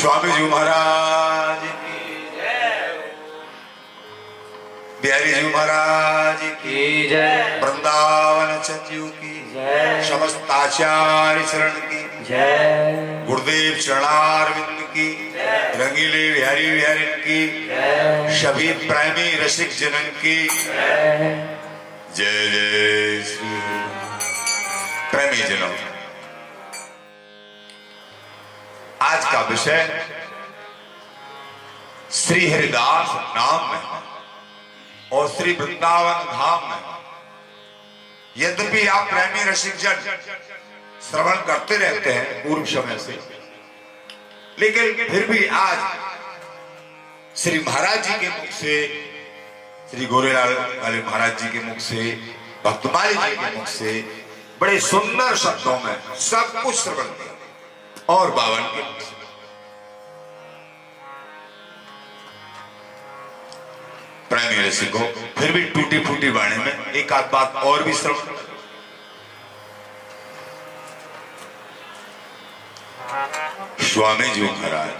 स्वामी जी महाराज बिहारी जी महाराज की जय। वृंदावन चंदू की जय। समस्त आचार्य चरण की जय। गुरुदेव चरणारविंद की रंगीले बिहारी बिहारी की सभी प्रेमी रसिक जनन की जय। जय श्री प्रेमी जनों आज का विषय श्री हरिदास नाम में और श्री वृंदावन धाम में यद्यपि आप प्रेमी रसिक जन श्रवण करते रहते हैं पूर्व समय से, लेकिन फिर भी आज श्री महाराज जी के मुख से, श्री गोरेलाल वाले महाराज जी के मुख से, भक्तमाली जी के मुख से, बड़े सुंदर शब्दों में सब कुछ श्रवण किया। और बावन के मुख से प्रेमी फिर भी टूटी फूटी बाणी में एक आध बात और भी करें। स्वामी जी महाराज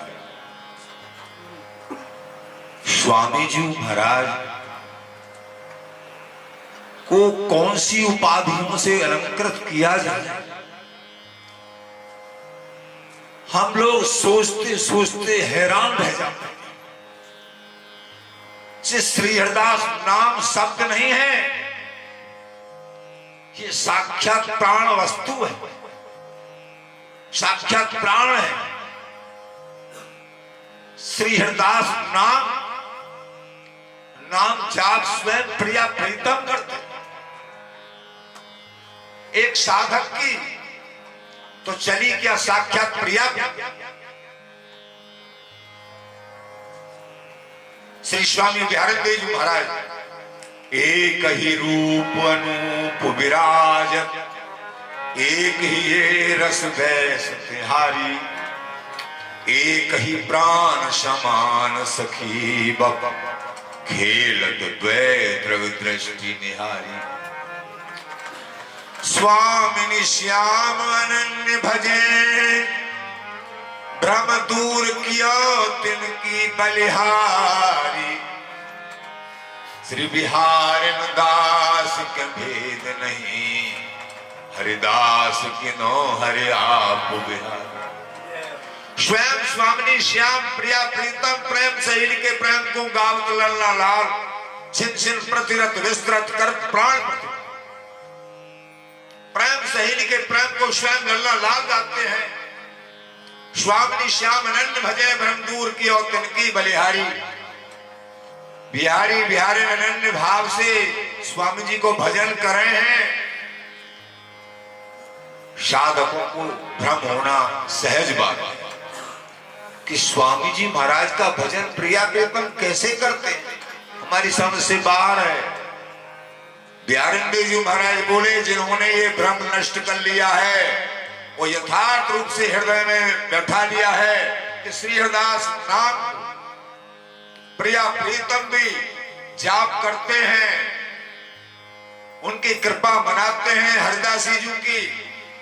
स्वामी जी महाराज को कौन सी उपाधियों से अलंकृत किया जाए हम लोग सोचते सोचते हैरान रह जाते हैं। श्री हरदास नाम शब्द नहीं है ये साक्षात प्राण वस्तु है साक्षात प्राण है श्री हरदास नाम नाम जाप स्वयं प्रिया प्रीतम करते एक साधक की तो चली क्या साक्षात प्रिया। श्री स्वामी बिहार देव महाराज, एक ही रूप अनूप विराज, एक ही ये रस वैस तिहारी, एक ही प्राण समान सखी बप, खेलत द्वैत्र दृष्टि निहारी। स्वामिनी श्याम अनन्य भजे। भ्रम दूर किया तिनकी बलिहारी। श्री बिहार दास के भेद नहीं। हरिदास किनो हरि आप बिहार। स्वयं स्वामिनी श्याम प्रिया प्रीतम प्रेम सहेली के प्रेम को लल्ला लाल। छिन छिन प्रतिरत विस्तृत कर प्राण प्रति प्रेम सहेली के प्रेम को स्वयं लल्ला लाल गाते हैं। स्वामिनी श्याम अनन्य भजे भ्रम दूर की और तिनकी बलिहारी। बिहारी बिहारी अनन्य भाव से स्वामी जी को भजन कर रहे हैं। साधकों को भ्रम होना सहज बात है। कि स्वामी जी महाराज का भजन प्रिया प्रीतम कैसे करते हमारी समझ से बाहर है। बिहारिंदे जी महाराज बोले, जिन्होंने ये भ्रम नष्ट कर लिया है, वो यथार्थ रूप से हृदय में बैठा लिया है कि श्री हरदास नाम प्रिया प्रीतम भी जाप करते हैं, उनकी कृपा मनाते हैं हरिदासी जी की,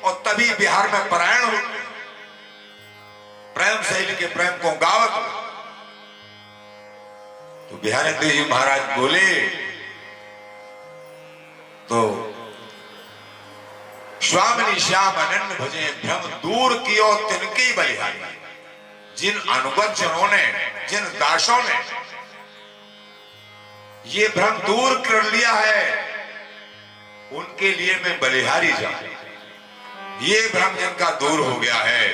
और तभी बिहार में परायण होते प्रेम शैली के प्रेम को गावत। तो बिहार जी महाराज बोले तो स्वामी श्याम अनन्य भजे भ्रम दूर कियो तिनकी बलिहारी। जिन अनुगत ने, जिन दासों ने ये भ्रम दूर कर लिया है, उनके लिए मैं बलिहारी जाऊँ। ये भ्रम जिनका दूर हो गया है,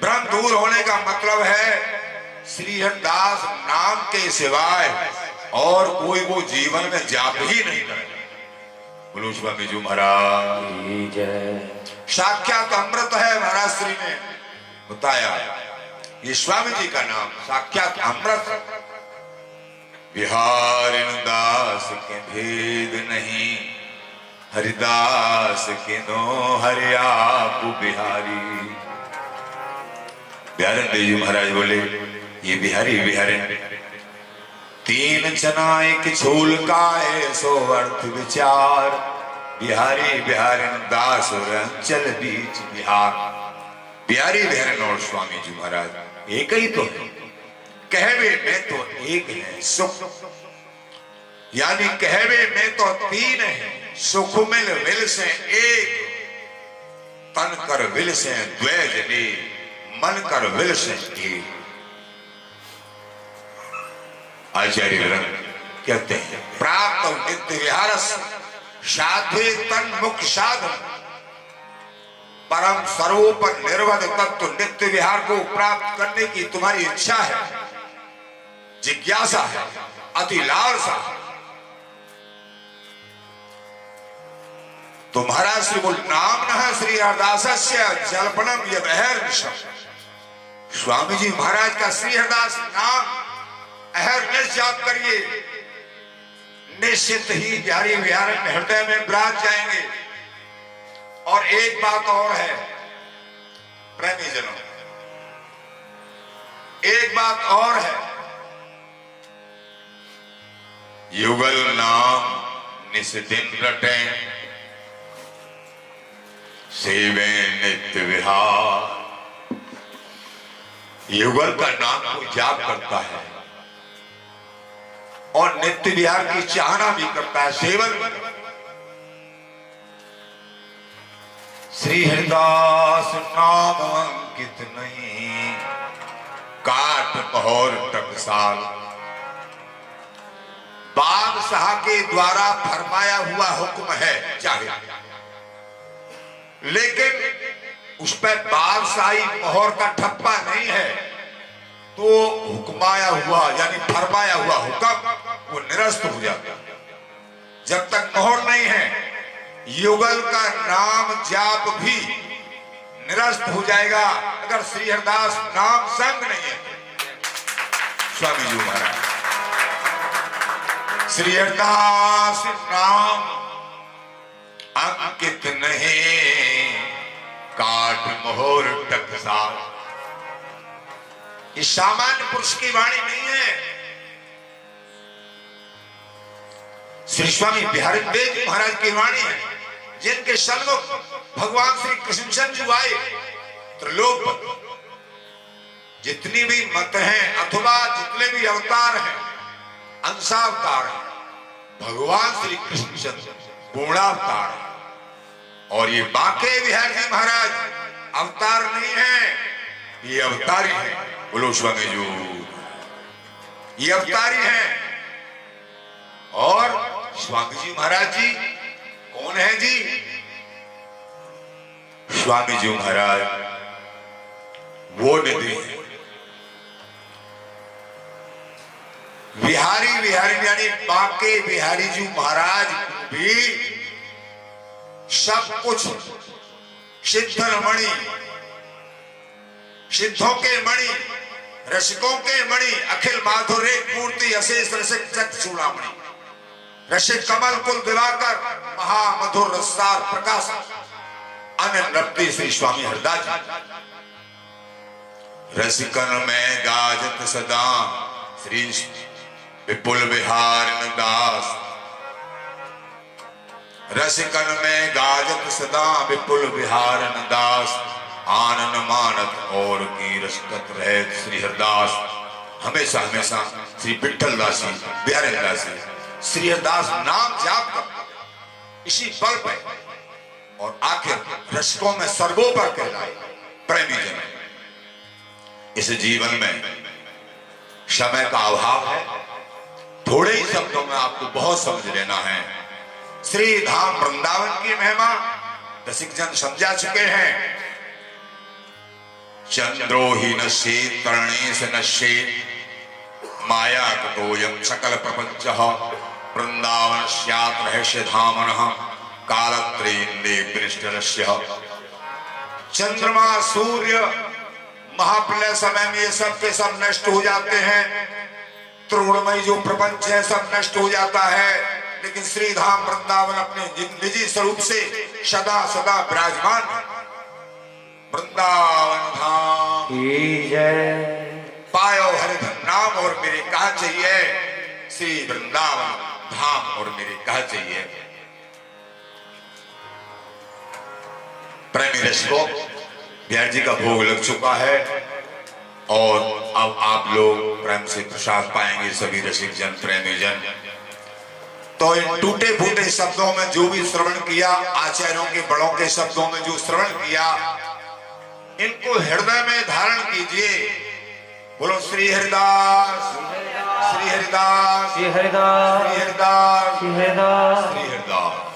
भ्रम दूर होने का मतलब है श्री हरदास नाम के सिवाय और कोई वो जीवन में जाप ही नहीं करेगा बोलो स्वामी जी महाराज। साक्षात अमृत है महाराज श्री ने बताया ये स्वामी जी का नाम साक्षात अमृत बिहार दास के भेद नहीं। हरिदास के नो, हरि आप बिहारी। बिहारन देव महाराज बोले, ये बिहारी बिहारी। तीन चना एक झोल का है सो अर्थ विचार। बिहारी बिहारन दास और अंचल बीच बिहार। बिहारी बिहारन और स्वामी जी महाराज, एक ही तो है। कहवे में तो एक है सुख। यानी कहवे में तो तीन है, सुख मिल विल से एक। तन कर विल से द्वैज मन कर विल से एक आचार्य रंग कहते हैं, प्राप्त नित्य साधे तन मुख साधन परम सर्वोपर निर्वध तत्व नित्य विहार को प्राप्त करने की तुम्हारी इच्छा है, जिज्ञासा है, अति लालसा तुम्हारा श्री बोल नाम न श्री हरदास जल्पनम ये बहर स्वामी जी महाराज का श्री हरदास नाम अहरनेस जाप करिए। निश्चित ही बिहार में हृदय में विराज जाएँगे। और एक बात और है प्रेमी जनों एक बात और है, युगल नाम निस्दिन रटे। सेवे नित्य विहार। युगल का नाम को जाप करता है? और नित्य विहार की चाहना भी करता है सेवन। श्री हरिदास नाम अंकित नहीं, काट पहर टकसाल। बादशाह के द्वारा फरमाया हुआ हुक्म है, चाहे। लेकिन उस पर बादशाही मोहर का ठप्पा नहीं है। तो हुक्माया हुआ, यानी फरमाया हुआ हुक्म, वो निरस्त हो जाता जब तक मोहर नहीं है, युगल का नाम जाप भी निरस्त हो जाएगा, अगर श्री हरदास नाम संग नहीं है। स्वामी जी महाराज, श्री हरदास नाम अंकित नहीं, काट मोहर टकसाल। ये सामान्य पुरुष की वाणी नहीं है। श्री स्वामी बिहारी देव महाराज की वाणी है, जिनके सन्मुख भगवान श्री कृष्ण जी आए। त्रिलोक, जितनी भी मत हैं, अथवा जितने भी अवतार हैं, अंशावतार है, भगवान श्री कृष्णचंद पूर्णावतार है। और ये बाके बिहार महाराज अवतार नहीं है, ये अवतारी है। बोलो, स्वामी जो। ये अवतारी है। और स्वामी जी महाराज जी, कौन है जी? स्वामी जी महाराज, वो निधि। है बिहारी बिहारी यानी बाके बिहारी जी महाराज भी सब कुछ सिद्धर मणि सिद्धों के मणि, रसिकों के मणि, अखिल माधुर्य मूर्ति, अशेष रसिक चक चूड़ामणि। रसिक कमल, कुल दिवाकर, महामधुर रसार प्रकाश। अनृप्ति श्री स्वामी हरदास रसिकन में गाजत सदा, श्री विपुल विहार दास रसिकन में गाजत सदा, विपुल विहार दास आनंद मानत और की रसकत रहे श्री हरदास। हमेशा हमेशा श्री विठल दासी बिहारी दासी, श्री हरदास नाम जाप कर। इसी बल पे और आखिर रसकों में सर्वोपर कहलाए प्रेमी जन। इस जीवन में समय का अभाव है। थोड़े ही शब्दों में आपको बहुत समझ लेना है। श्री धाम वृंदावन की महिमा, दसिक जन समझा चुके हैं। चंद्रो ही नशे तरणे से नशे माया कतोयम सकल प्रपंच वृंदावन रहस्य धामन, कालत्रेन्दे पृष्ठरस्य चंद्रमा, सूर्य महाप्रलय समय में ये सब के सब नष्ट हो जाते हैं। त्रिगुणमय जो प्रपंच है, सब नष्ट हो जाता है। लेकिन श्री धाम वृंदावन अपने निजी स्वरूप से सदा सदा विराजमान है। वृंदावन धाम। की जय। पायो हरिधन नाम और मेरे कहा चाहिए। श्री वृंदावन धाम और मेरे कहा चाहिए। प्रेमी रसिको बिहार जी का भोग लग चुका है और अब आप लोग प्रेम से प्रसाद पाएँगे सभी रसिक जन प्रेमी जन। तो इन टूटे फूटे शब्दों में जो भी श्रवण किया आचार्यों के बड़ों के शब्दों में जो श्रवण किया इनको हृदय में धारण कीजिए। बोलो श्री हरिदास। श्री हरिदास। श्री हरिदास। श्री हरिदास। श्री हरिदास। श्री हरिदास।